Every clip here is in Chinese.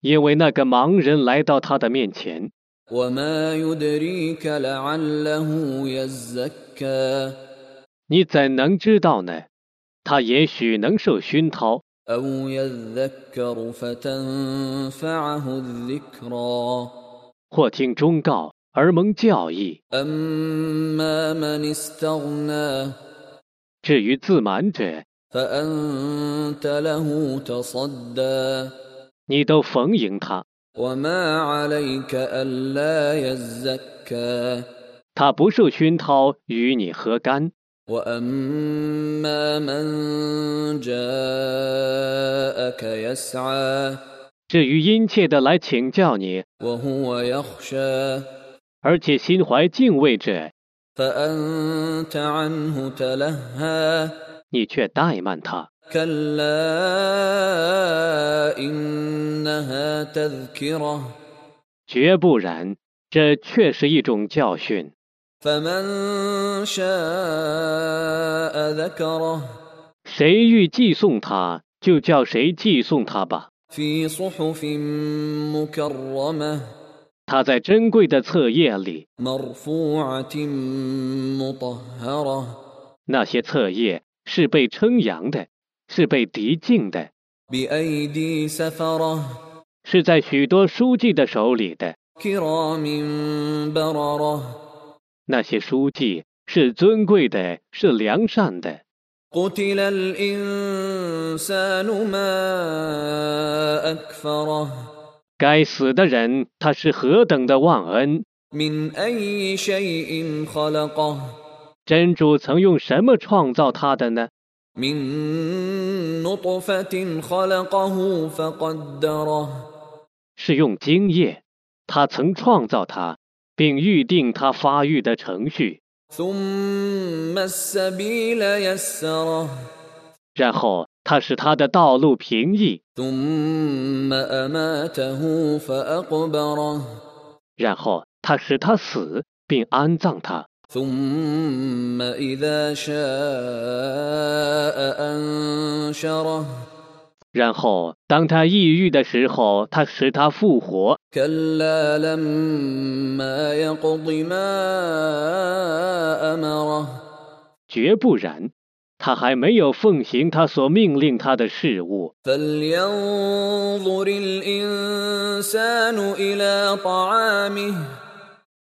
因为那个盲人来到他的面前。你怎能知道呢？他也许能受熏陶。或听忠告而蒙教义。至于自满者你都逢迎他，他不受熏陶，与你何干？至于殷切地来请教你，而且心怀敬畏者，你却怠慢他。绝不然这却是一种教训。谁欲寄送他就叫谁寄送他吧。他在珍贵的册页里。那些册页是被称扬的是被敌净的。是在许多书记的手里的。 كرام بررة 那些书记是尊贵的，是良善的。 قتل الإنسان ما أكفره 该死的人，他是何等的忘恩！ من أي شيء خلقه 真主曾用什么创造他的呢？ من نطفة خلقه فقدره 是用精液，他曾创造他，并预定他发育的程序。 ثم السبيل يسره 然后他使他的道路平易， ثم أماته فأقبره 然后他使他死，并安葬他。 ثم إذا شاء أنشره 然后，当他抑郁的时候，他使他复活。绝不然，他还没有奉行他所命令他的事物。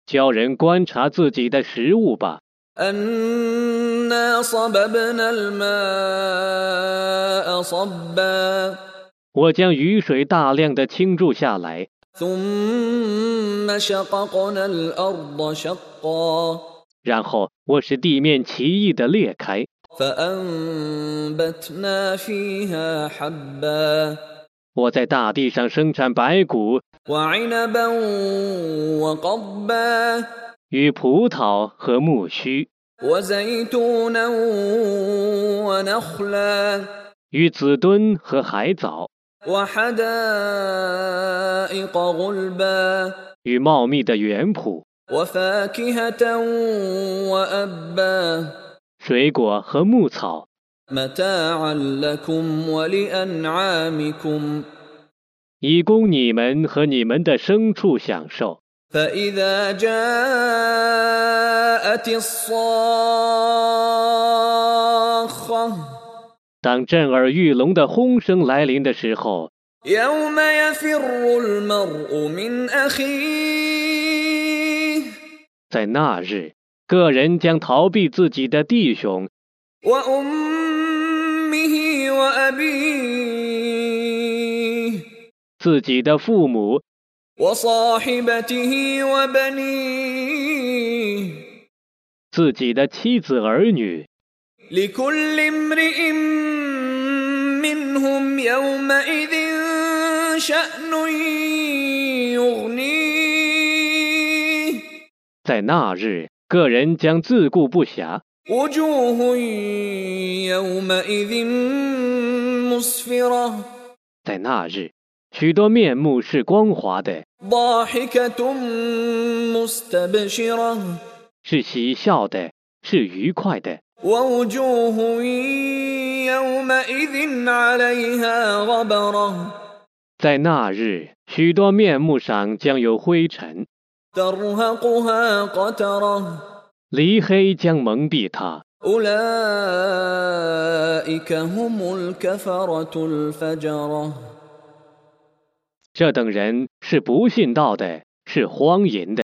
教人观察自己的食物吧。我将雨水大量的倾注下来。然后我是地面奇异的裂开。我在大地上生产白骨。与葡萄和苜蓿。与子墩和海藻，与茂密的原圃，水果和牧草，以供你们和你们的牲畜享受。فإذا جاءت الصاخة 当震耳欲聋的轰声来临的时候， يوم يفر المرء من أخيه 在那日，个人将逃避自己的弟兄、 وأمه وأبيه 自己的父母、 وصاحبته وبنيه 自己的妻子儿女。在那日，个人将自顾不暇。在那日，许多面目是光滑的。是喜笑的是愉快的。在那日许多面目上将有灰尘。离黑将蒙蔽他这等人是不信道的，是荒淫的。